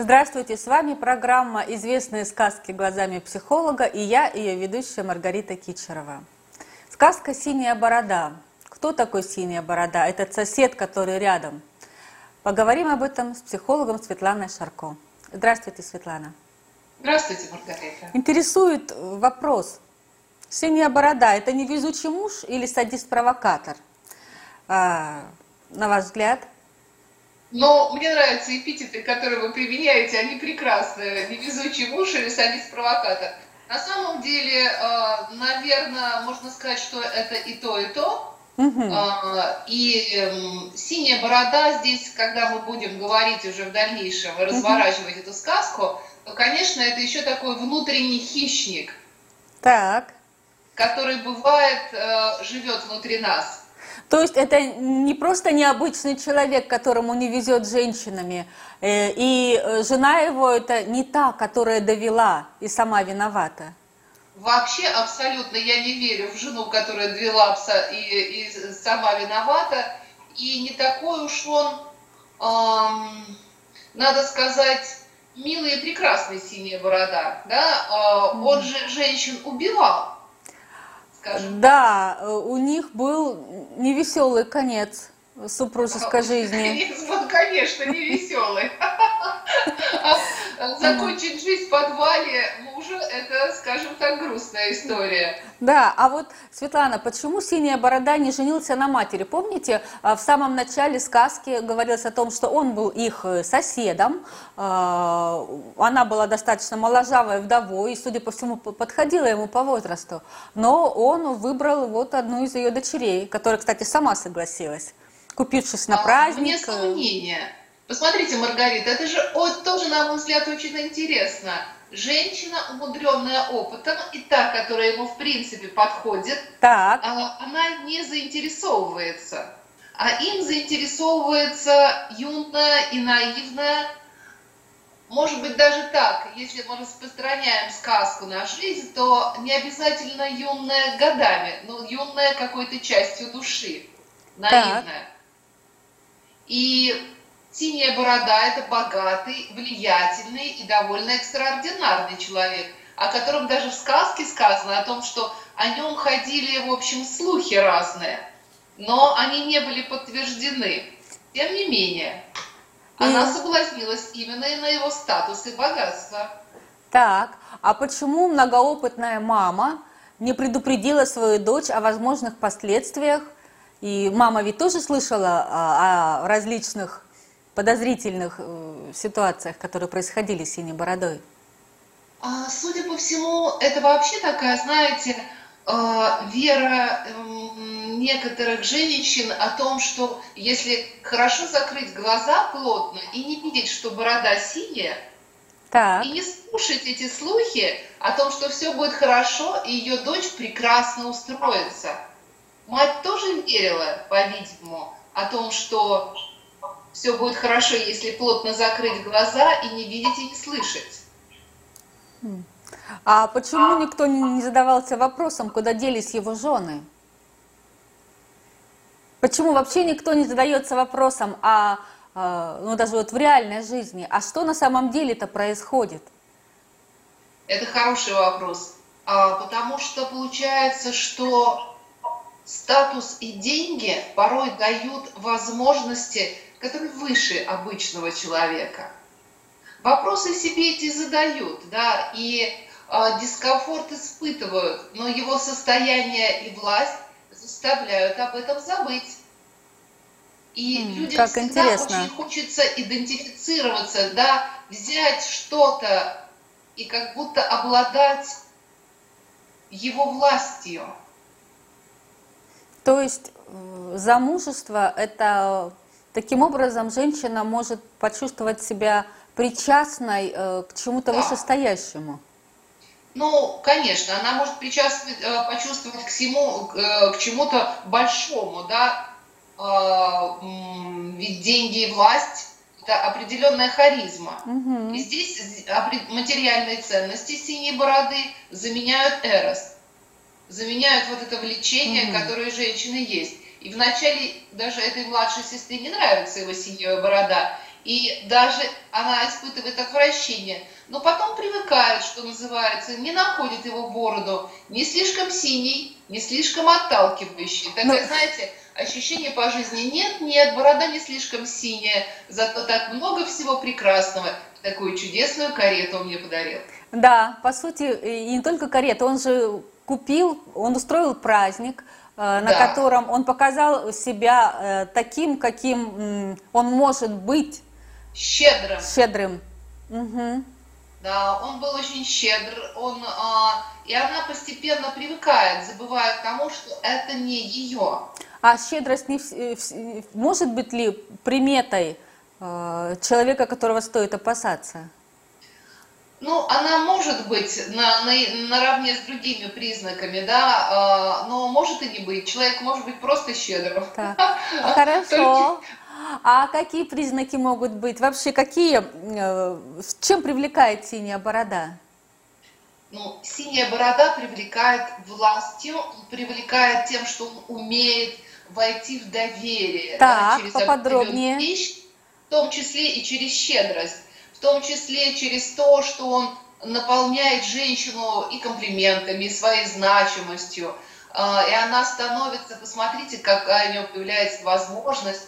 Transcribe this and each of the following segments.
Здравствуйте, с вами программа «Известные сказки глазами психолога» и я, ее ведущая Маргарита Кичерова. Сказка «Синяя борода». Кто такой Синяя борода? Это сосед, который рядом. Поговорим об этом с психологом Светланой Шарко. Здравствуйте, Светлана. Здравствуйте, Маргарита. Интересует вопрос. Синяя борода – это невезучий муж или садист-провокатор? А, на ваш взгляд – но мне нравятся эпитеты, которые вы применяете, они прекрасные. Невезучий муж или садист-провокатор. На самом деле, э, наверное, можно сказать, что это и то, и то. Угу. И эм, синяя борода здесь, когда мы будем говорить уже в дальнейшем и разворачивать угу. эту сказку, то, конечно, это еще такой внутренний хищник. Так. Который бывает, э, живет внутри нас. То есть это не просто необычный человек, которому не везет женщинами, э, и э, жена его это не та, которая довела и сама виновата. Вообще абсолютно я не верю в жену, которая довела и, и сама виновата. И не такой уж он, эм, надо сказать, милый и прекрасный синяя борода. Да? Э, он же женщин убивал скажем. Да, э, у них был невеселый конец супружеской жизни. Конец был, конечно, невеселый. Закончить жизнь в подвале мужа – это, скажем так, грустная история. Да, а вот, Светлана, почему Синяя Борода не женился на матери? Помните, а, в самом начале сказки говорилось о том, что он был их э, соседом, а, она была достаточно моложавой вдовой, и, судя по всему, подходила ему по возрасту. Но он выбрал вот одну из ее дочерей, которая, кстати, сама согласилась, купившись на праздник. Мне сомнения. Посмотрите, Маргарита, это же тоже, на мой взгляд, очень интересно. Женщина, умудренная опытом, и та, которая ему в принципе подходит, так. А, она не заинтересовывается. А им заинтересовывается юная и наивная, может быть, даже так, если мы распространяем сказку на жизнь, то не обязательно юная годами, но юная какой-то частью души, наивная. Так. И Синяя борода – это богатый, влиятельный и довольно экстраординарный человек, о котором даже в сказке сказано о том, что о нем ходили, в общем, слухи разные, но они не были подтверждены. Тем не менее, она соблазнилась именно на его статус и богатство. Так, а почему многоопытная мама не предупредила свою дочь о возможных последствиях? И мама ведь тоже слышала о, о различных подозрительных э, ситуациях, которые происходили с Синей Бородой? А, судя по всему, это вообще такая, знаете, э, вера эм, некоторых женщин о том, что если хорошо закрыть глаза плотно и не видеть, что борода синяя, так. и не слушать эти слухи о том, что все будет хорошо, и ее дочь прекрасно устроится. Мать тоже верила, по-видимому, о том, что все будет хорошо, если плотно закрыть глаза и не видеть и не слышать. А почему никто не задавался вопросом, куда делись его жены? Почему вообще никто не задается вопросом, а, а ну даже вот в реальной жизни, а что на самом деле-то происходит? Это хороший вопрос, а, потому что получается, что статус и деньги порой дают возможности который выше обычного человека. Вопросы себе эти задают, да, и э, дискомфорт испытывают, но его состояние и власть заставляют об этом забыть. И mm, людям как всегда интересно. очень хочется идентифицироваться, да, взять что-то и как будто обладать его властью. То есть э, замужество – это Таким образом, женщина может почувствовать себя причастной э, к чему-то да. вышестоящему. Ну, конечно, она может причастность, э, почувствовать к, всему, э, к чему-то большому, да, э, ведь деньги и власть – это определенная харизма. Угу. И здесь материальные ценности синей бороды заменяют эрос, заменяют вот это влечение, угу. которое у женщины есть. И вначале даже этой младшей сестре не нравится его синяя борода. и даже она испытывает отвращение, но потом привыкает, что называется, не находит его бороду не слишком синий, не слишком отталкивающий. Такое, но... знаете, ощущение по жизни нет, нет, борода не слишком синяя, зато так много всего прекрасного. Такую чудесную карету он мне подарил. Да, по сути, и не только карету, он же купил, он устроил праздник, на да. котором он показал себя э, таким, каким он может быть. Щедрым. Щедрым. Угу. Да, он был очень щедр, он, а, и она постепенно привыкает, забывая к тому, что это не ее. А щедрость не, э, может быть ли приметой э, человека, которого стоит опасаться? Ну, она может быть на, на, наравне с другими признаками, да, э, но может и не быть. Человек может быть просто щедрым. Так. Хорошо. А какие признаки могут быть? Вообще, какие, э, чем привлекает синяя борода? Ну, синяя борода привлекает властью, привлекает тем, что он умеет войти в доверие. Так, да, через поподробнее. Вещь, в том числе и через щедрость, в том числе через то, что он наполняет женщину и комплиментами, и своей значимостью, а, и она становится, посмотрите, какая у нее появляется возможность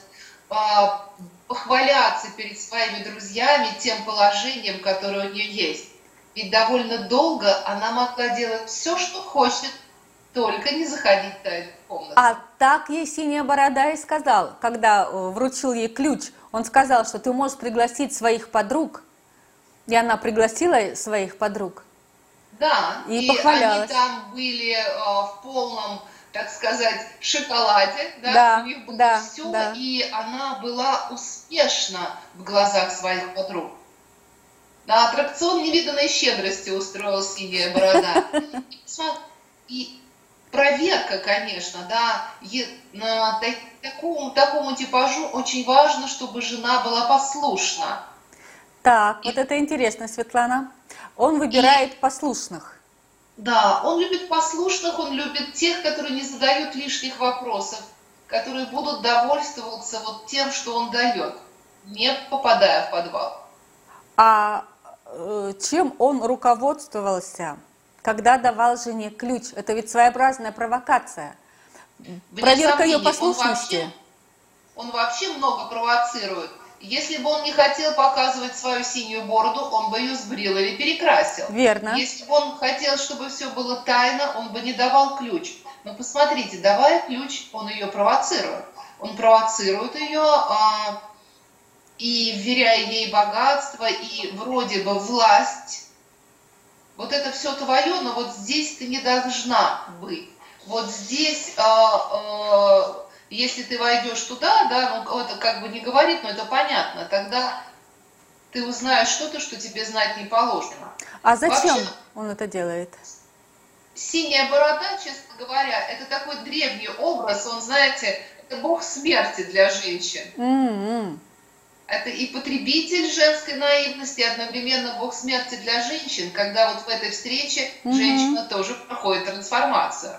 а, похваляться перед своими друзьями тем положением, которое у нее есть. Ведь довольно долго она могла делать все, что хочет, только не заходить в эту комнату. А так ей синяя борода и сказал, когда э, вручил ей ключ, он сказал, что ты можешь пригласить своих подруг, и она пригласила своих подруг. Да, и, и они там были э, в полном так сказать, шоколаде, да, да у них было да, все, да. и она была успешна в глазах своих подруг. На аттракцион невиданной щедрости устроил синяя борода. И проверка, конечно, да, на такому, такому типажу очень важно, чтобы жена была послушна. Так, и... вот это интересно, Светлана. Он выбирает и... послушных. Да, он любит послушных, он любит тех, которые не задают лишних вопросов, которые будут довольствоваться вот тем, что он дает, не попадая в подвал. А э, чем он руководствовался, когда давал жене ключ? Это ведь своеобразная провокация. Вне Проверка ее послушности. Он вообще, он вообще много провоцирует. Если бы он не хотел показывать свою синюю бороду, он бы ее сбрил или перекрасил. Верно. Если бы он хотел, чтобы все было тайно, он бы не давал ключ. Но посмотрите, давая ключ, он ее провоцирует. Он провоцирует ее а, и вверяя ей богатство и вроде бы власть. Вот это все твое, но вот здесь ты не должна быть. Вот здесь а, а, если ты войдешь туда, да, ну это как бы не говорит, но это понятно, тогда ты узнаешь что-то, что тебе знать не положено. А зачем Вообще, он это делает? Синяя борода, честно говоря, это такой древний образ, он, знаете, это бог смерти для женщин. Mm-hmm. Это и потребитель женской наивности, одновременно бог смерти для женщин, когда вот в этой встрече mm-hmm. женщина тоже проходит трансформацию.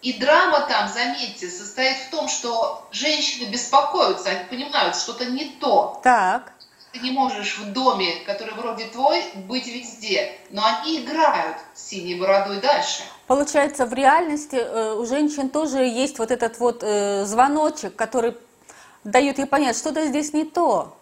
И драма там, заметьте, состоит в том, что женщины беспокоятся, они понимают, что-то не то. Так. Ты не можешь в доме, который вроде твой, быть везде. Но они играют синей бородой дальше. Получается, в реальности э, у женщин тоже есть вот этот вот э, звоночек, который дает ей понять, что-то здесь не то.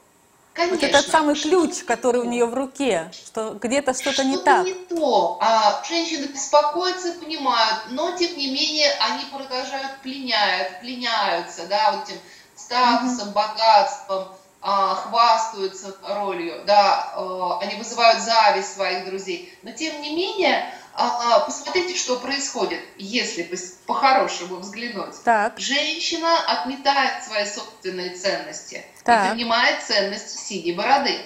Конечно. Вот этот самый ключ, который у нее в руке, что где-то что-то что не так. не то. А женщины беспокоятся понимают, но тем не менее они продолжают пленяют, пленяются, да, вот этим статусом, угу. богатством, хвастаются ролью, да, а, они вызывают зависть своих друзей. Но тем не менее а, а, посмотрите, что происходит, если по-хорошему взглянуть. Так. Женщина отметает свои собственные ценности так. и принимает ценности синей бороды.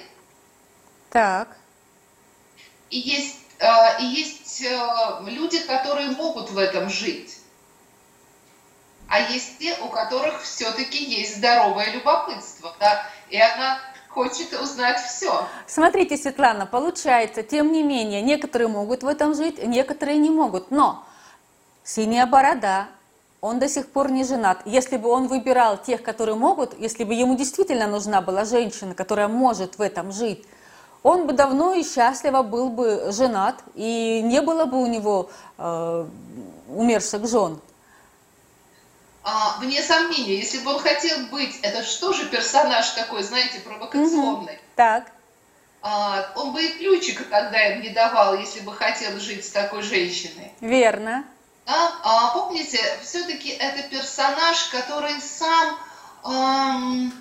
Так. И есть, а, и есть люди, которые могут в этом жить. А есть те, у которых все-таки есть здоровое любопытство. Да? И она хочет узнать все. Смотрите, Светлана, получается, тем не менее, некоторые могут в этом жить, некоторые не могут. Но синяя борода Он до сих пор не женат. Если бы он выбирал тех, которые могут, если бы ему действительно нужна была женщина, которая может в этом жить, он бы давно и счастливо был бы женат, и не было бы у него э, умерших жен. А, вне сомнения, если бы он хотел быть, это что же персонаж такой, знаете, провокационный? Угу. Так. А, он бы и ключика тогда им не давал, если бы хотел жить с такой женщиной. Верно. Да? А, помните, все-таки это персонаж, который сам эм,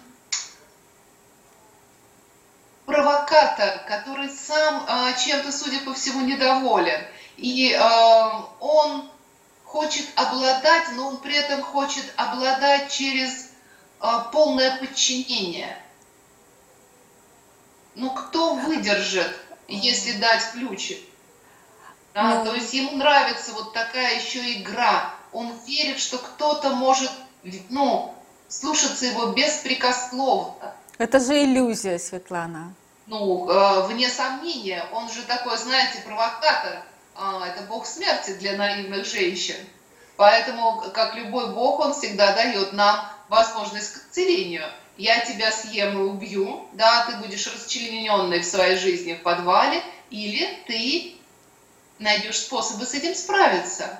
провокатор, который сам э, чем-то, судя по всему, недоволен. И э, он хочет обладать, но он при этом хочет обладать через э, полное подчинение. Ну кто выдержит, если дать ключик? Да, ну... То есть ему нравится вот такая еще игра. Он верит, что кто-то может ну, слушаться его беспрекословно. Это же иллюзия, Светлана. Ну, э, вне сомнения, он же такой, знаете, провокатор. Э, это бог смерти для наивных женщин. Поэтому, как любой бог, он всегда дает нам возможность к целению. Я тебя съем и убью, да, ты будешь расчлененной в своей жизни в подвале, или ты найдешь способы с этим справиться.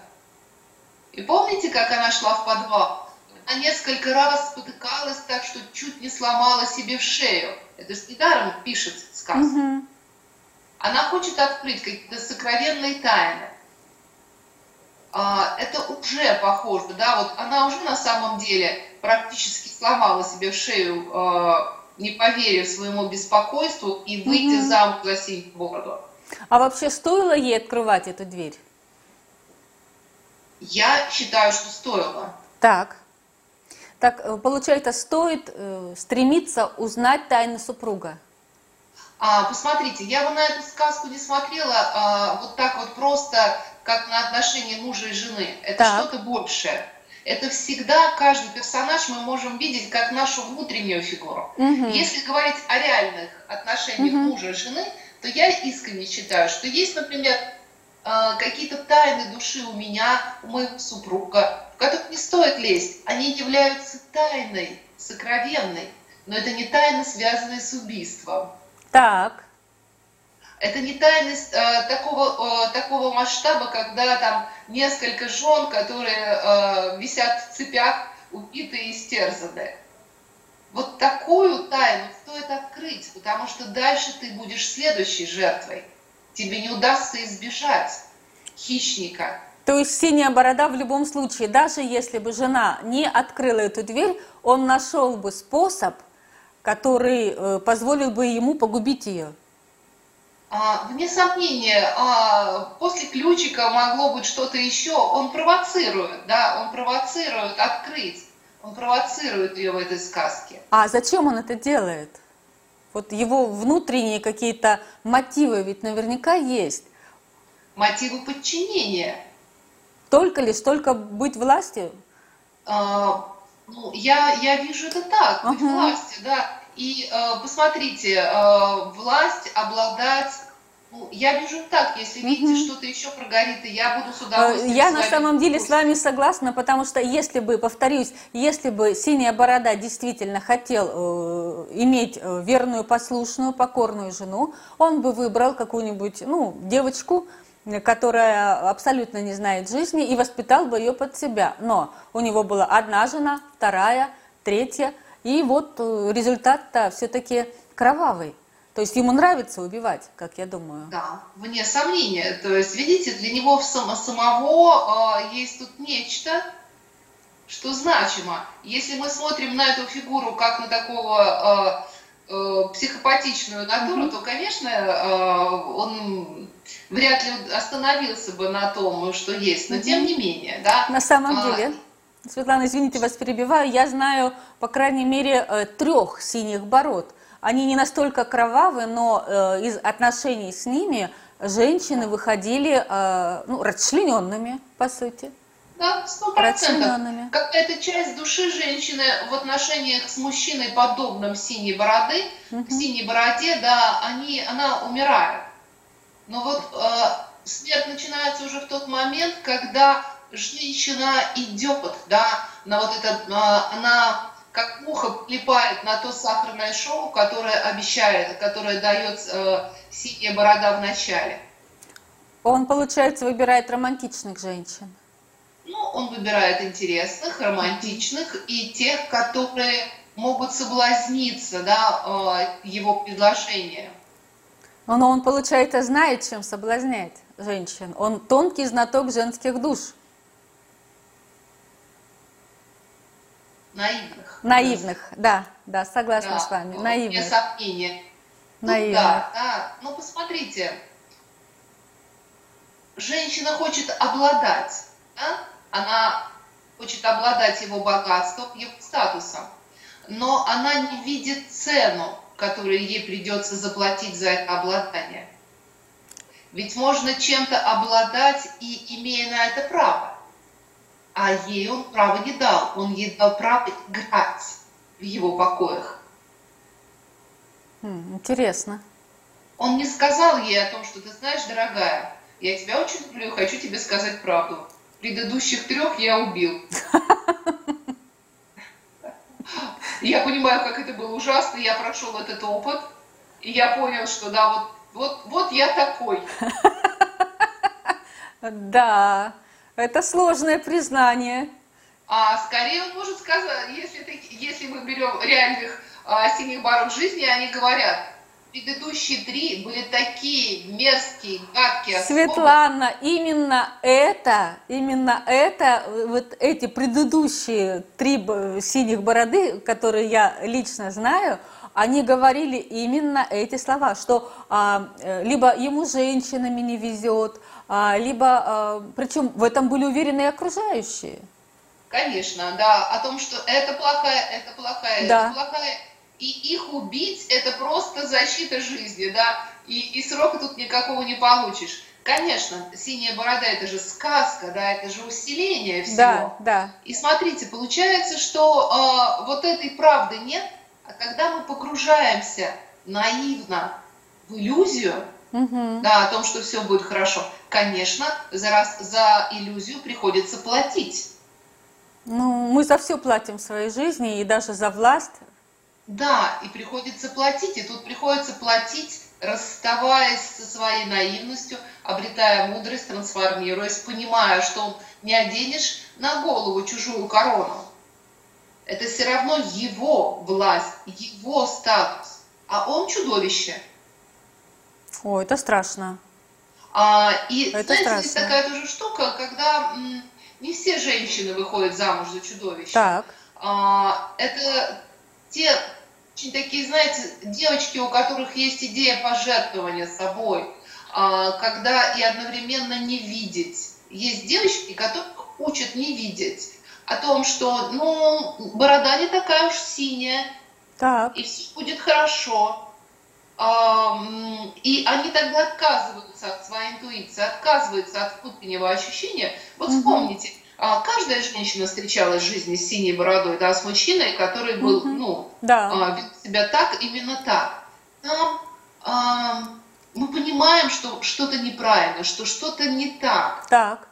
И помните, как она шла в подвал? Она несколько раз спотыкалась так, что чуть не сломала себе шею. Это же недаром пишет сказку. Угу. Она хочет открыть какие-то сокровенные тайны. А, это уже похоже, да, вот она уже на самом деле практически сломала себе шею, а, не поверив своему беспокойству, и выйти угу. замуж за синюю бороду. А вообще стоило ей открывать эту дверь? Я считаю, что стоило. Так. Так, э, получается, стоит э, стремиться узнать тайны супруга? А, посмотрите, я бы на эту сказку не смотрела а, вот так вот просто, как на отношения мужа и жены. Это так. что-то большее. Это всегда каждый персонаж мы можем видеть как нашу внутреннюю фигуру. Угу. Если говорить о реальных отношениях угу. мужа и жены, то я искренне считаю, что есть, например, а, какие-то тайны души у меня, у моего супруга, в которых не стоит лезть. Они являются тайной, сокровенной, но это не тайны, связанные с убийством. Так. Это не тайность э, такого, э, такого масштаба, когда там несколько жен, которые э, висят в цепях, убиты и истерзаны. Вот такую тайну стоит открыть, потому что дальше ты будешь следующей жертвой. Тебе не удастся избежать хищника. То есть синяя борода в любом случае, даже если бы жена не открыла эту дверь, он нашел бы способ который э, позволил бы ему погубить ее? А, вне сомнения, а, после ключика могло быть что-то еще. Он провоцирует, да, он провоцирует открыть, он провоцирует ее в этой сказке. А зачем он это делает? Вот его внутренние какие-то мотивы ведь наверняка есть. Мотивы подчинения. Только лишь только быть властью? А, ну, я, я вижу это так, быть uh-huh. властью, да. И э, посмотрите, э, власть обладать ну, я вижу так, если видите mm-hmm. что-то еще прогорит, и я буду с удовольствием. Я на самом деле с вами согласна, потому что если бы, повторюсь, если бы синяя борода действительно хотел э, иметь э, верную, послушную, покорную жену, он бы выбрал какую-нибудь, ну, девочку, которая абсолютно не знает жизни, и воспитал бы ее под себя. Но у него была одна жена, вторая, третья, и вот э, результат-то все-таки кровавый. То есть ему нравится убивать, как я думаю. Да, вне сомнения. То есть, видите, для него само, самого э, есть тут нечто, что значимо. Если мы смотрим на эту фигуру как на такого э, психопатичную натуру, mm-hmm. то, конечно, э, он вряд ли остановился бы на том, что есть, но тем не менее, да. На самом а, деле. Светлана, извините, вас перебиваю. Я знаю, по крайней мере, э, трех синих бород. Они не настолько кровавые, но э, из отношений с ними женщины выходили э, ну, расчлененными, по сути. Да, сто процентов. Какая-то часть души женщины в отношениях с мужчиной, подобным синей бороды, угу. синей бороде, да, они, она умирает. Но вот э, смерть начинается уже в тот момент, когда женщина идет, да, на вот это, а, она как муха клепает на то сахарное шоу, которое обещает, которое дает э, синяя борода в начале. Он, получается, выбирает романтичных женщин. Ну, он выбирает интересных, романтичных и тех, которые могут соблазниться, да, э, его предложением. Но он, получается, знает, чем соблазнять женщин. Он тонкий знаток женских душ. Наивных. Наивных, да, да, согласна да, с вами. Наивных. Без сомнения. Наивных. Да, да. Ну, посмотрите, женщина хочет обладать, да? Она хочет обладать его богатством, его статусом, но она не видит цену, которую ей придется заплатить за это обладание. Ведь можно чем-то обладать и имея на это право. А ей он право не дал. Он ей дал право играть в его покоях. Интересно. Он не сказал ей о том, что ты знаешь, дорогая, я тебя очень люблю хочу тебе сказать правду. Предыдущих трех я убил. Я понимаю, как это было ужасно, я прошел этот опыт, и я понял, что да, вот, вот, вот я такой. Да, это сложное признание. А скорее он может сказать, если, ты, если мы берем реальных а, синих баров жизни, они говорят, предыдущие три были такие мерзкие, гадкие. Светлана, именно это, именно это, вот эти предыдущие три синих бороды, которые я лично знаю, они говорили именно эти слова, что а, э, либо ему женщинами не везет, а, либо, а, причем в этом были уверены и окружающие. Конечно, да, о том, что это плохая, это плохая, да. это плохая и их убить это просто защита жизни, да, и, и срока тут никакого не получишь. Конечно, синяя борода это же сказка, да, это же усиление всего. Да, да. И смотрите, получается, что э, вот этой правды нет, а когда мы погружаемся наивно в иллюзию, угу. да, о том, что все будет хорошо, конечно, за, раз, за иллюзию приходится платить. Ну, мы за все платим в своей жизни, и даже за власть, да, и приходится платить, и тут приходится платить, расставаясь со своей наивностью, обретая мудрость, трансформируясь, понимая, что не оденешь на голову чужую корону. Это все равно его власть, его статус, а он чудовище. О, это страшно. А, и это знаете, страшно. есть такая тоже штука, когда м, не все женщины выходят замуж за чудовище. Так. А, это те очень такие, знаете, девочки, у которых есть идея пожертвования собой, а, когда и одновременно не видеть. Есть девочки, которых учат не видеть о том, что, ну, борода не такая уж синяя, так. и все будет хорошо. И они тогда отказываются от своей интуиции, отказываются от внутреннего ощущения. Вот угу. вспомните, а, каждая женщина встречалась в жизни с синей бородой, да, с мужчиной, который был, угу. ну, да. А, вел себя так, именно так. Там а, мы понимаем, что что-то неправильно, что что-то не так. Так.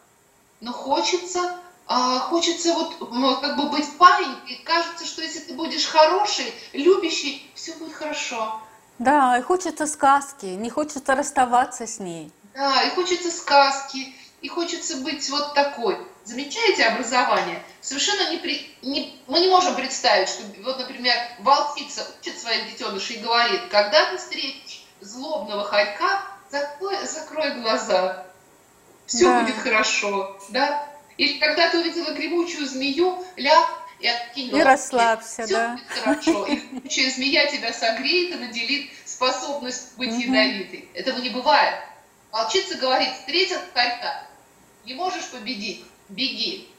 Но хочется, а, хочется вот как бы быть паинькой. Кажется, что если ты будешь хороший, любящий, все будет хорошо. Да, и хочется сказки, не хочется расставаться с ней. Да, и хочется сказки, и хочется быть вот такой. Замечаете образование? Совершенно не, при, не мы не можем представить, что вот, например, волчица учит своих детенышей и говорит, когда ты встретишь злобного хорька, закрой, закрой глаза, все да. будет хорошо, да? Или когда ты увидела гремучую змею, ляг и откинь И расслабься, все да. будет хорошо. И гремучая змея тебя согреет и наделит способность быть ядовитой. Этого не бывает. Волчица говорит, встретил хорька, не можешь победить, беги.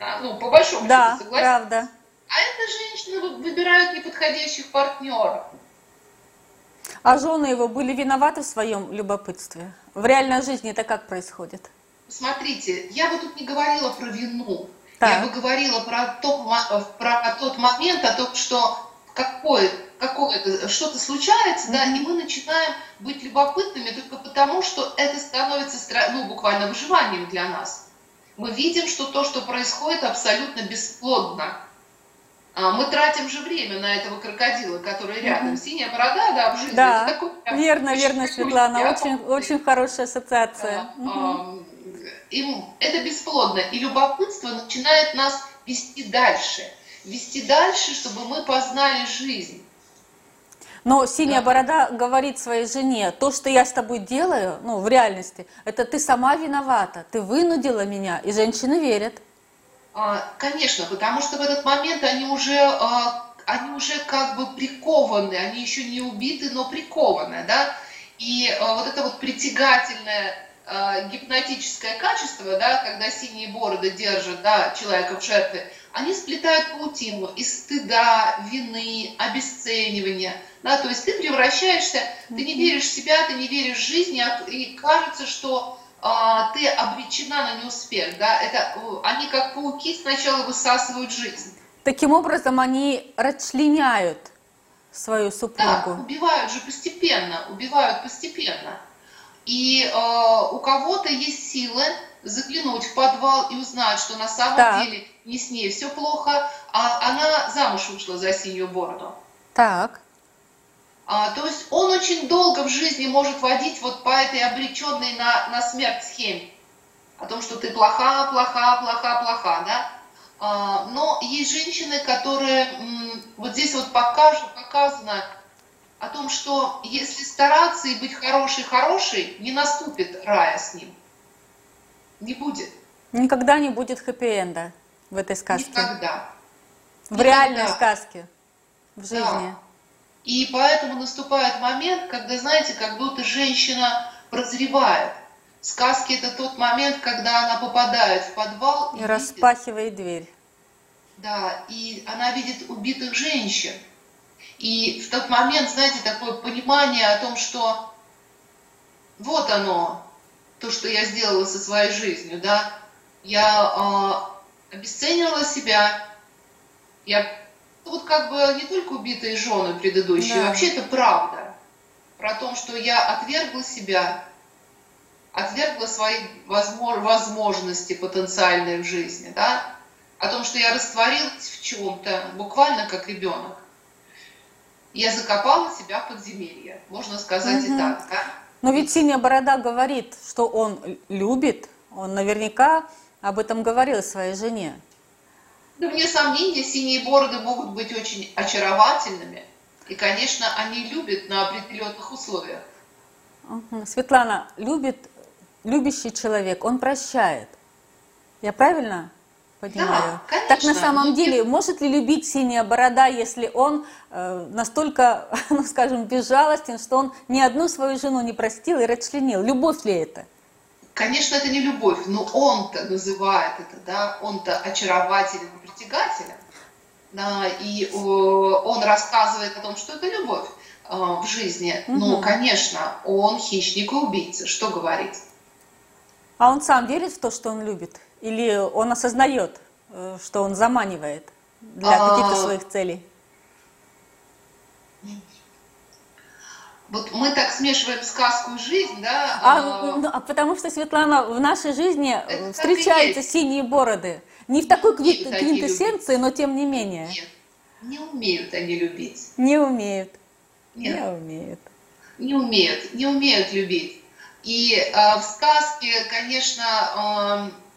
А, ну, по большому да, счету, согласен? правда. А это женщины выбирают неподходящих партнеров. А жены его были виноваты в своем любопытстве? В реальной жизни это как происходит? Смотрите, я бы тут не говорила про вину. Так. Я бы говорила про, то, про тот момент, о том, что какое, какое что-то случается, да, и мы начинаем быть любопытными только потому, что это становится ну, буквально выживанием для нас. мы видим, что то, что происходит, абсолютно бесплодно. А, мы тратим же время на этого крокодила, который рядом. Mm-hmm. Синяя борода, да, в жизни. Да, это такой, верно, верно, Светлана, очень, очень хорошая ассоциация. Да, mm-hmm. им это бесплодно, и любопытство начинает нас вести дальше. Вести дальше, чтобы мы познали жизнь. Но синяя да. борода говорит своей жене, то, что я с тобой делаю, ну, в реальности, это ты сама виновата, ты вынудила меня, и женщины верят. А, конечно, потому что в этот момент они уже, а, они уже как бы прикованы, они еще не убиты, но прикованы, да, и а, вот это вот притягательное гипнотическое качество, да, когда синие бороды держат да, человека в жертве, они сплетают паутину из стыда, вины, обесценивания. Да, то есть ты превращаешься, ты не веришь в себя, ты не веришь в жизнь, и кажется, что а, ты обречена на неуспех. Да? Это, они как пауки сначала высасывают жизнь. Таким образом, они расчленяют свою супругу. Да, убивают же постепенно, убивают постепенно. И э, у кого-то есть силы заглянуть в подвал и узнать, что на самом так. деле не с ней все плохо, а она замуж вышла за синюю бороду. Так. А, то есть он очень долго в жизни может водить вот по этой обреченной на, на смерть схеме. О том, что ты плоха, плоха, плоха, плоха, да? А, но есть женщины, которые м, вот здесь вот покажут, показано о том, что если стараться и быть хорошей-хорошей, не наступит рая с ним. Не будет. Никогда не будет хэппи-энда в этой сказке. Никогда. В Никогда. реальной сказке, в жизни. Да. И поэтому наступает момент, когда, знаете, как будто женщина прозревает. Сказки это тот момент, когда она попадает в подвал и, и распахивает дверь. Да, и она видит убитых женщин. И в тот момент, знаете, такое понимание о том, что вот оно, то, что я сделала со своей жизнью, да, я э, обесценивала себя, я вот как бы не только убитые жены предыдущие, да. вообще это правда. Про то, что я отвергла себя, отвергла свои возможности потенциальные в жизни, да, о том, что я растворилась в чем-то, буквально как ребенок. Я закопала себя в подземелье, можно сказать угу. и так, да. Но ведь синяя борода говорит, что он любит, он наверняка об этом говорил своей жене. Да, вне сомнения, синие бороды могут быть очень очаровательными. И, конечно, они любят на определенных условиях. Светлана, любит, любящий человек, он прощает. Я правильно понимаю? Да, конечно. Так на самом деле, может ли любить синяя борода, если он э, настолько, ну скажем, безжалостен, что он ни одну свою жену не простил и расчленил? Любовь ли это? Конечно, это не любовь, но он-то называет это, да, он-то очаровательным, притягателем, да, и он рассказывает о том, что это любовь э, в жизни. Угу. Ну, конечно, он хищник и убийца, что говорить. А он сам верит в то, что он любит? Или он осознает, э, что он заманивает для а... каких-то своих целей? вот мы так смешиваем сказку и жизнь, да? А, а... Ну, а потому что, Светлана, в нашей жизни Это встречаются синие бороды. Не в такой квин- квинтэссенции, но тем не менее. Нет, не умеют они любить. Не умеют. Нет. Не умеют. Не умеют, не умеют любить. И э, в сказке, конечно, э,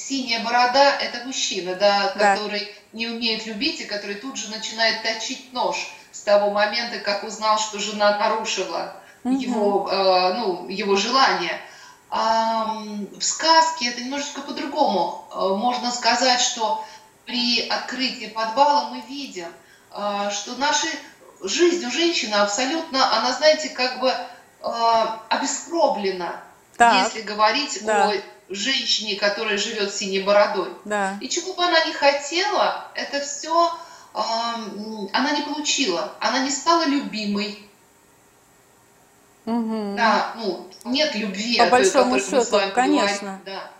синяя борода – это мужчина, да, да, который не умеет любить и который тут же начинает точить нож с того момента, как узнал, что жена нарушила угу. его, э, ну, его желание. А в сказке это немножечко по-другому. Э, можно сказать, что при открытии подвала мы видим, э, что наша жизнь у женщины абсолютно, она, знаете, как бы э, обескровлена, так. если говорить да. о женщине, которая живет синей бородой. Да. И чего бы она ни хотела, это все она не получила, она не стала любимой. Угу. Да, ну, нет любви. По большому той, счету, конечно. Говорим, да.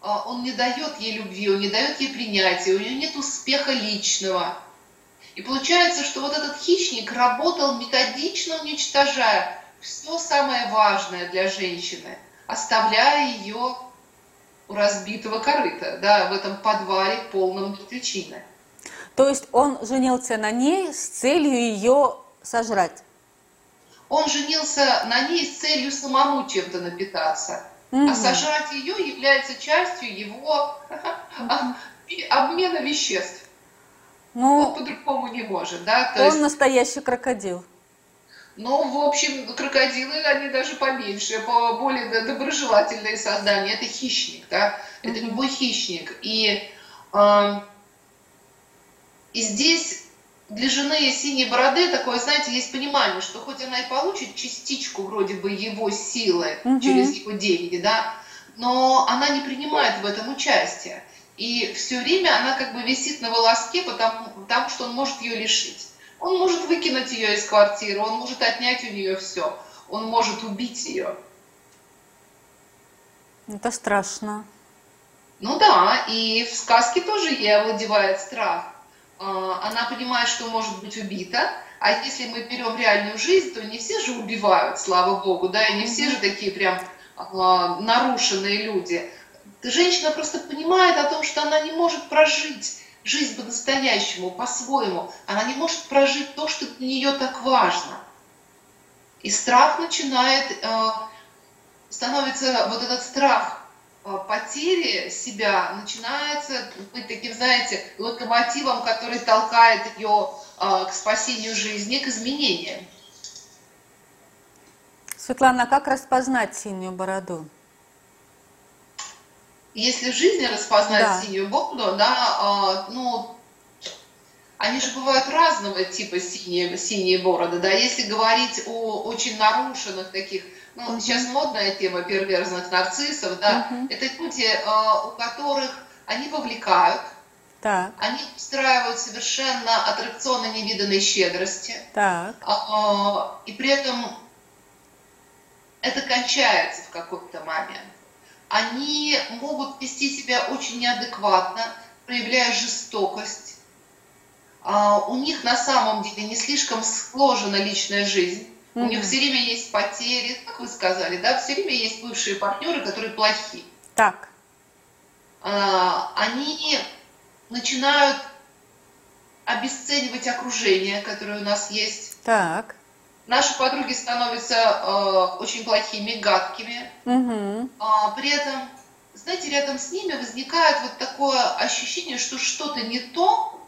А, он не дает ей любви, он не дает ей принятия, у нее нет успеха личного. И получается, что вот этот хищник работал методично, уничтожая все самое важное для женщины. оставляя ее у разбитого корыта, да, в этом подвале полном приключений. То есть он женился на ней с целью ее сожрать? Он женился на ней с целью самому чем-то напитаться. Mm-hmm. А сожрать ее является частью его обмена веществ. Ну, он по-другому не может, да? То он есть... настоящий крокодил. Ну, в общем, крокодилы, они даже поменьше, более доброжелательные создания. Это хищник, да? Это mm-hmm. любой хищник. И, э, и здесь для жены синей бороды такое, знаете, есть понимание, что хоть она и получит частичку вроде бы его силы угу. через его деньги, да, но она не принимает в этом участие. И все время она как бы висит на волоске, потому, потому что он может ее лишить. Он может выкинуть ее из квартиры, он может отнять у нее все, он может убить ее. Это страшно. Ну да, и в сказке тоже ей овладевает страх. А, она понимает, что может быть убита, а если мы берем реальную жизнь, то не все же убивают, слава богу, да, и не все же такие прям а, нарушенные люди. Женщина просто понимает о том, что она не может прожить жизнь по-настоящему, по-своему. Она не может прожить то, что для нее так важно. И страх начинает, э, становится вот этот страх Э, потери себя начинается быть таким, знаете, локомотивом, который толкает ее э, к спасению жизни, к изменениям. Светлана, а как распознать синюю бороду? Если в жизни распознать да. синюю бороду, да, э, ну, они же бывают разного типа синие, синие бороды, да, если говорить о очень нарушенных таких ну, uh-huh. сейчас модная тема перверзных нарциссов, да, uh-huh. это люди, э, у которых они вовлекают, так. они устраивают совершенно аттракционы невиданной щедрости, так. А, и при этом это кончается в какой-то момент. Они могут вести себя очень неадекватно, проявляя жестокость. А, у них на самом деле не слишком сложена личная жизнь у них все время есть потери, как вы сказали, да, все время есть бывшие партнеры, которые плохие. Так. А, они начинают обесценивать окружение, которое у нас есть. Так. Наши подруги становятся э, очень плохими, гадкими. Угу. А, при этом, знаете, рядом с ними возникает вот такое ощущение, что что-то не то.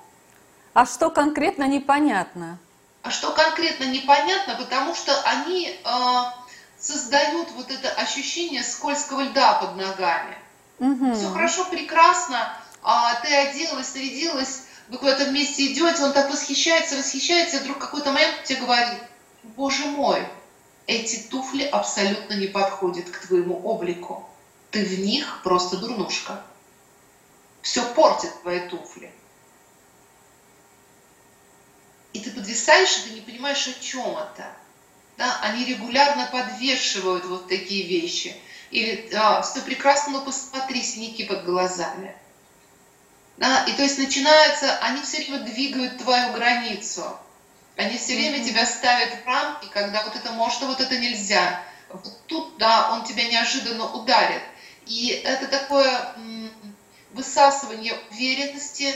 А что конкретно непонятно? А что конкретно непонятно, потому что они э, создают вот это ощущение скользкого льда под ногами. Угу. Все хорошо, прекрасно, а ты оделась, нарядилась, вы куда-то вместе идете, он так восхищается, восхищается, и вдруг какой-то момент тебе говорит, боже мой, эти туфли абсолютно не подходят к твоему облику. Ты в них просто дурнушка. Все портит твои туфли. И ты подвисаешь, и ты не понимаешь, о чем это. Да? Они регулярно подвешивают вот такие вещи. Или а, все прекрасно, но посмотри, синяки под глазами. Да? И то есть начинается, они все время двигают твою границу. Они все время тебя ставят в рамки, когда вот это можно, вот это нельзя. Вот тут, да, он тебя неожиданно ударит. И это такое высасывание уверенности,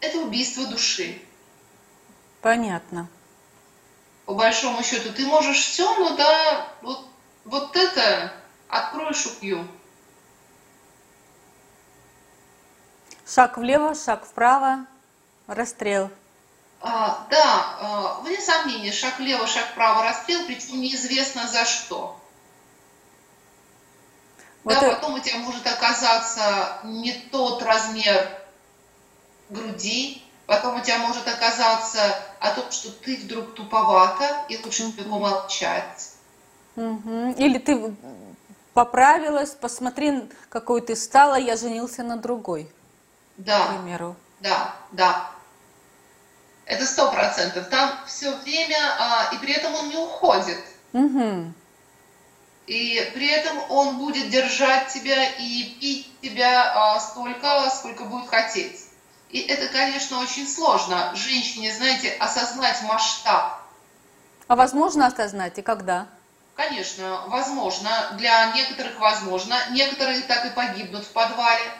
это убийство души. Понятно. По большому счету, ты можешь все, но да, вот, вот это откроешь убью. Шаг влево, шаг вправо, расстрел. А, да, а, вне сомнения, шаг влево, шаг вправо, расстрел, причем неизвестно за что. Вот да, это... потом у тебя может оказаться не тот размер груди, Потом у тебя может оказаться о том, что ты вдруг туповата, и лучше тебе помолчать. Или ты поправилась, посмотри, какой ты стала, я женился на другой. Да. К примеру. Да, да. Это сто процентов. Там все время, а, и при этом он не уходит. Угу. И при этом он будет держать тебя и пить тебя а, столько, сколько будет хотеть. И это, конечно, очень сложно женщине, знаете, осознать масштаб. А возможно осознать и когда? конечно, возможно, для некоторых возможно, некоторые так и погибнут в подвале,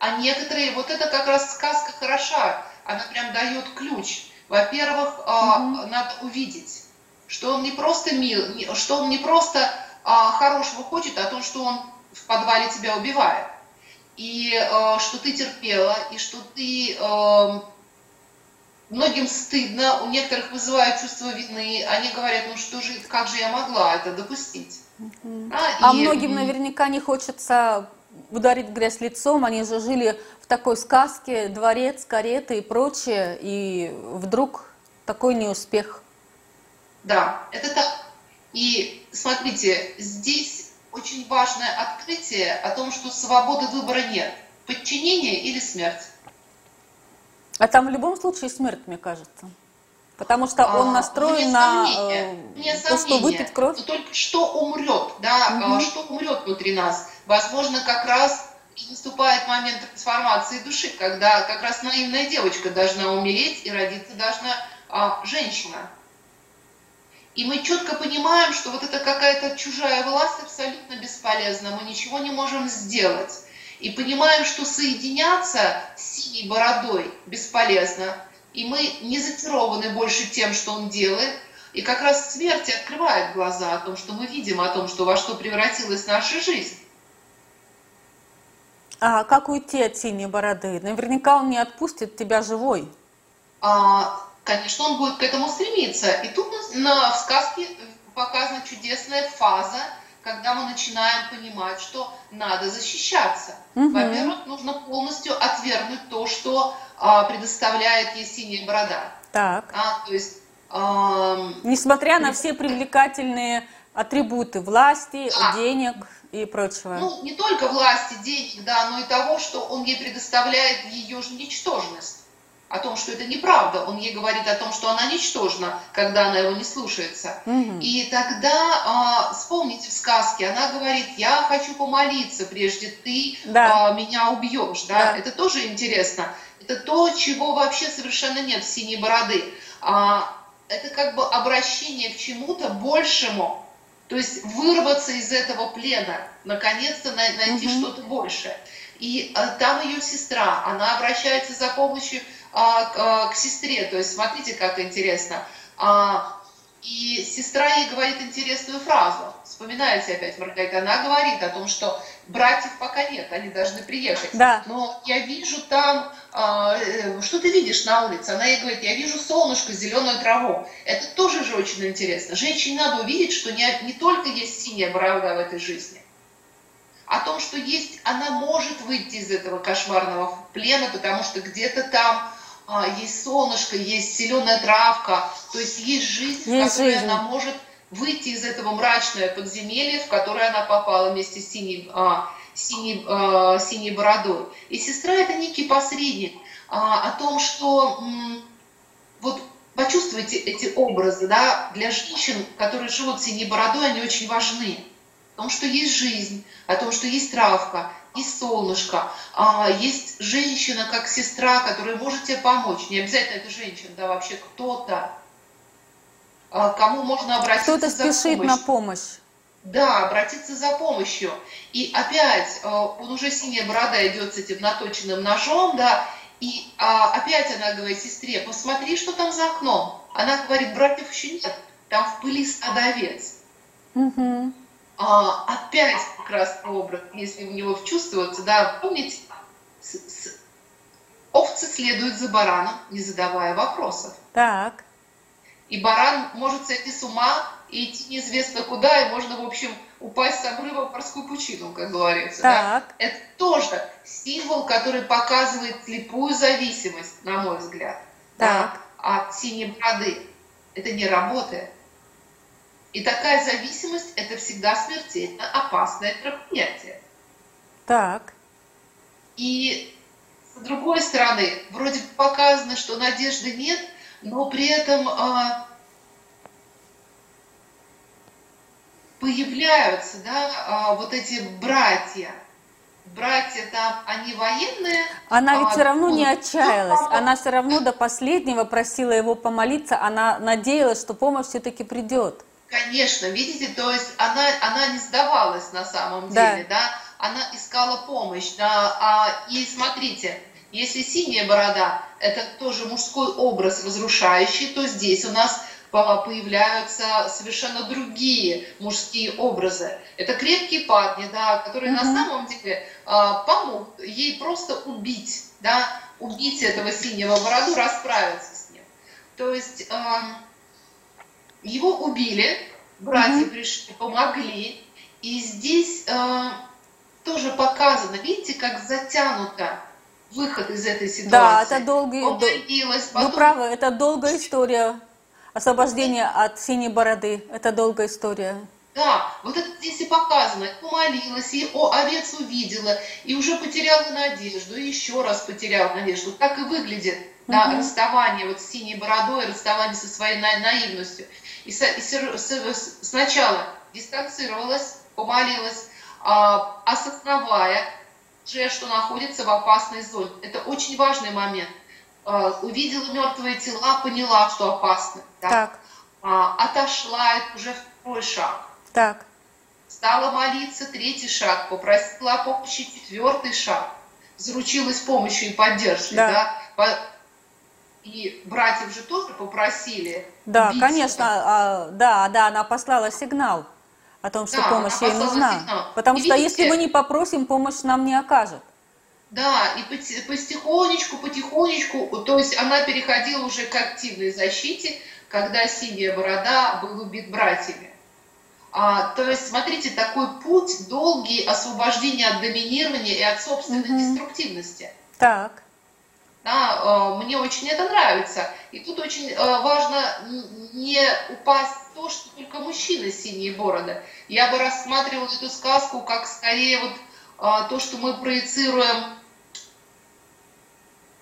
а некоторые, вот это как раз сказка хороша, она прям дает ключ. Во-первых, угу. надо увидеть, что он не просто мил, что он не просто а, хорошего хочет, а то, что он в подвале тебя убивает. И а, что ты терпела, и что ты а, многим стыдно, у некоторых вызывают чувство вины, они говорят, ну что же, как же я могла это допустить? Угу. А, а и, многим наверняка не хочется ударить грязь лицом, они же жили в такой сказке, дворец, кареты и прочее, и вдруг такой неуспех. Да, это так. И смотрите, здесь очень важное открытие о том, что свободы выбора нет. Подчинение или смерть. А там в любом случае смерть, мне кажется. Потому что он а, настроен на сомнения, э, то, что выпить кровь. Только что умрет, да, угу. что умрет внутри нас. Возможно, как раз наступает момент трансформации души, когда как раз наивная девочка должна умереть и родиться должна а, женщина. И мы четко понимаем, что вот это какая-то чужая власть абсолютно бесполезна, мы ничего не можем сделать. И понимаем, что соединяться с синей бородой бесполезно, и мы не зачарованы больше тем, что он делает. И как раз смерть открывает глаза о том, что мы видим, о том, что во что превратилась наша жизнь. А как уйти от синей бороды? Наверняка он не отпустит тебя живой. А, конечно, он будет к этому стремиться. И тут на, в сказке показана чудесная фаза, когда мы начинаем понимать, что надо защищаться. Угу. Во-первых, нужно полностью отвергнуть то, что а, предоставляет ей синяя борода. Так. А, то есть, а, Несмотря на все привлекательные атрибуты власти, да. денег и прочего. Ну, не только власти, денег, да, но и того, что он ей предоставляет ее же ничтожность о том, что это неправда. Он ей говорит о том, что она ничтожна, когда она его не слушается. Угу. И тогда, э, вспомните в сказке, она говорит, я хочу помолиться, прежде ты да. э, меня убьешь. Да? Да. Это тоже интересно. Это то, чего вообще совершенно нет в синей бороды. А, это как бы обращение к чему-то большему. То есть вырваться из этого плена, наконец-то найти угу. что-то большее. И а, там ее сестра, она обращается за помощью а, к, а, к сестре. То есть смотрите, как интересно. А, и сестра ей говорит интересную фразу. Вспоминаете опять, Маргарита, она говорит о том, что братьев пока нет, они должны приехать. Да. Но я вижу там, э, что ты видишь на улице? Она ей говорит, я вижу солнышко, зеленую траву. Это тоже же очень интересно. Женщине надо увидеть, что не, не только есть синяя борода в этой жизни, о том, что есть, она может выйти из этого кошмарного плена, потому что где-то там а, есть солнышко, есть зеленая травка, то есть есть жизнь, есть в которой жизнь. она может выйти из этого мрачного подземелья, в которое она попала вместе с синей, а, синей, а, синей бородой. И сестра это некий посредник а, о том, что м, вот почувствуйте эти образы, да, для женщин, которые живут синей бородой, они очень важны. О том, что есть жизнь, о том, что есть травка, есть солнышко, а, есть женщина как сестра, которая может тебе помочь. Не обязательно это женщина, да, вообще кто-то, а, кому можно обратиться Кто-то спешит на помощь. Да, обратиться за помощью. И опять, а, он уже синяя борода идет с этим наточенным ножом, да, и а, опять она говорит сестре, посмотри, что там за окном. Она говорит, братьев еще нет, там в пыли стадовец. Угу а, опять как раз образ, если в него вчувствоваться, да, помните, с, с, овцы следуют за бараном, не задавая вопросов. Так. И баран может сойти с ума и идти неизвестно куда, и можно, в общем, упасть с обрыва в морскую пучину, как говорится. Так. Да? Это тоже символ, который показывает слепую зависимость, на мой взгляд, так. Да, от синей бороды. Это не работает. И такая зависимость – это всегда смертельно опасное мероприятие. Так. И с другой стороны, вроде показано, что надежды нет, но при этом а, появляются да, а, вот эти братья. Братья там, они военные. Она ведь а, все равно не отчаялась. Она все равно до последнего просила его помолиться. Она надеялась, что помощь все-таки придет. Конечно, видите, то есть она, она не сдавалась на самом деле, да, да? она искала помощь. Да, а, и смотрите, если синяя борода – это тоже мужской образ разрушающий, то здесь у нас появляются совершенно другие мужские образы. Это крепкие парни, да, которые mm-hmm. на самом деле а, помогут ей просто убить, да, убить этого синего бороду, расправиться с ним. То есть а, его убили, братья mm-hmm. пришли, помогли, и здесь а, тоже показано, видите, как затянуто выход из этой ситуации. Да, это долгий... Помолилась, потом... Вы правы, это долгая история. Освобождение от синей бороды. Это долгая история. Да, вот это здесь и показано. Помолилась, и о, овец увидела, и уже потеряла надежду, и еще раз потеряла надежду. Так и выглядит да, угу. расставание вот с синей бородой, расставание со своей на, наивностью. И, со, и с, с, сначала дистанцировалась, помолилась, а, осознавая, же, что находится в опасной зоне. Это очень важный момент. А, увидела мертвые тела, поняла, что опасно. Да? Так. А, отошла, это уже второй шаг. Так. Стала молиться, третий шаг. Попросила о помощи, четвертый шаг. Заручилась помощью и поддержкой. Да. Да? И братьев же тоже попросили. Да, конечно, а, да, да, она послала сигнал о том, что да, помощь ей нужна. Сигнал. Потому и что видите, если мы не попросим, помощь нам не окажет. Да, и потихонечку, потихонечку, то есть она переходила уже к активной защите, когда синяя борода был убит братьями. А, то есть, смотрите, такой путь долгий освобождения от доминирования и от собственной угу. деструктивности. Так. Да, а, мне очень это нравится. И тут очень а, важно не упасть в то, что только мужчины синие бороды. Я бы рассматривала эту сказку как скорее вот то, что мы проецируем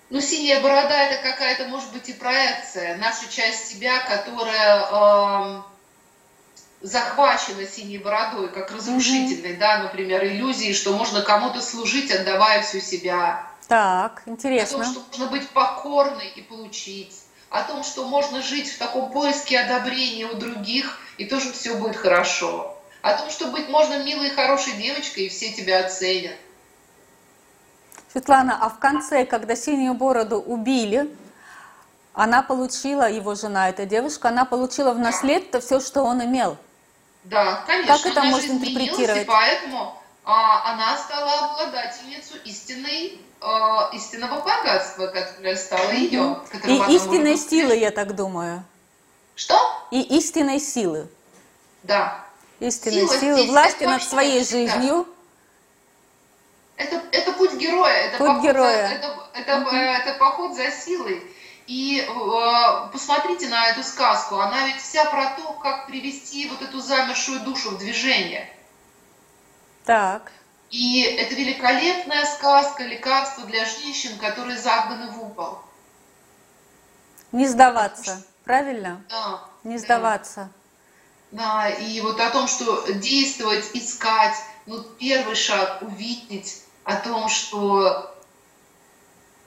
ну, синяя борода это какая-то, может быть, и проекция, наша часть себя, которая э, захвачена синей бородой, как разрушительной, mm-hmm. да, например, иллюзией, что можно кому-то служить, отдавая всю себя. Так, интересно. О том, что можно быть покорной и получить. О том, что можно жить в таком поиске одобрения у других, и тоже все будет хорошо. О том, что быть можно милой и хорошей девочкой, и все тебя оценят. Светлана, а в конце, когда синюю бороду убили, она получила, его жена, эта девушка, она получила в наследство все, что он имел. Да, конечно. Как это можно интерпретировать? Поэтому а, она стала обладательницей истинной, а, истинного богатства, которое стало ее. И истинной силы, я так думаю. Что? И истинной силы. Да. Истинной силы, силы власти над своей жизнью. Это, это путь героя, это, путь поход, героя. За, это, это, угу. это поход за силой. И э, посмотрите на эту сказку, она ведь вся про то, как привести вот эту замершую душу в движение. Так. И это великолепная сказка, лекарство для женщин, которые загнаны в угол. Не сдаваться, что... правильно? Да. Не сдаваться. Да, и вот о том, что действовать, искать, ну, первый шаг увидеть, о том, что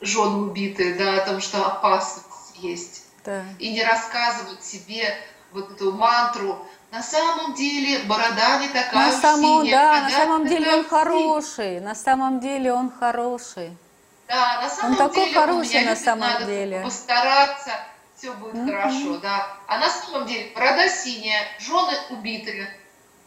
жены убиты, да, о том, что опасность есть. Да. И не рассказывать себе вот эту мантру. На самом деле борода не такая на самом, синяя. Да, на самом деле он хороший. На самом деле он хороший. Да, на самом он деле такой хороший на самом надо деле. Постараться, все будет угу. хорошо, да. А на самом деле борода синяя, жены убиты.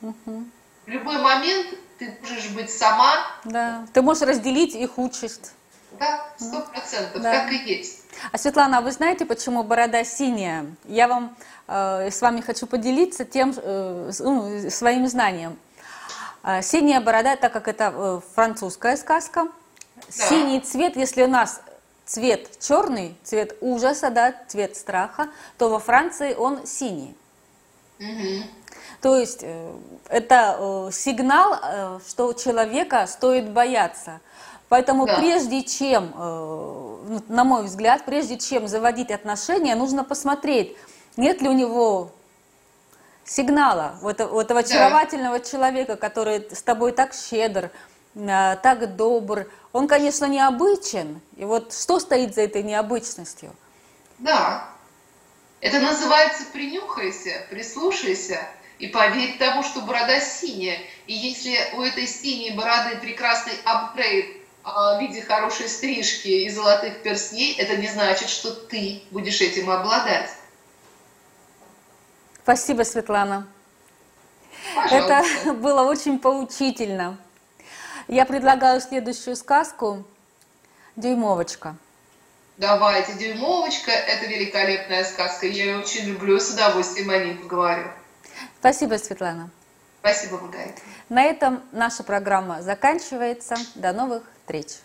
Угу. В любой момент ты можешь быть сама. Да, ты можешь разделить их участь. Да, сто процентов, да. так и есть. А Светлана, а вы знаете, почему борода синяя? Я вам с вами хочу поделиться тем э, ну, своим знанием. Э, синяя борода, так как это э, французская сказка, да. синий цвет, если у нас цвет черный, цвет ужаса, да, цвет страха, то во Франции он синий. Угу. То есть э, это э, сигнал, э, что человека стоит бояться. Поэтому да. прежде чем, на мой взгляд, прежде чем заводить отношения, нужно посмотреть, нет ли у него сигнала у этого, у этого очаровательного да. человека, который с тобой так щедр, так добр. Он, конечно, необычен. И вот что стоит за этой необычностью? Да. Это называется принюхайся, прислушайся. и поверь тому, что борода синяя. И если у этой синей бороды прекрасный апгрейд а, в виде хорошей стрижки и золотых перстней, это не значит, что ты будешь этим обладать. Спасибо, Светлана. Пожалуйста. Это было очень поучительно. Я предлагаю следующую сказку «Дюймовочка». Давайте, «Дюймовочка» – это великолепная сказка. Я ее очень люблю, с удовольствием о ней поговорю. Спасибо, Светлана. Спасибо, Маргарита. На этом наша программа заканчивается. До новых встреч.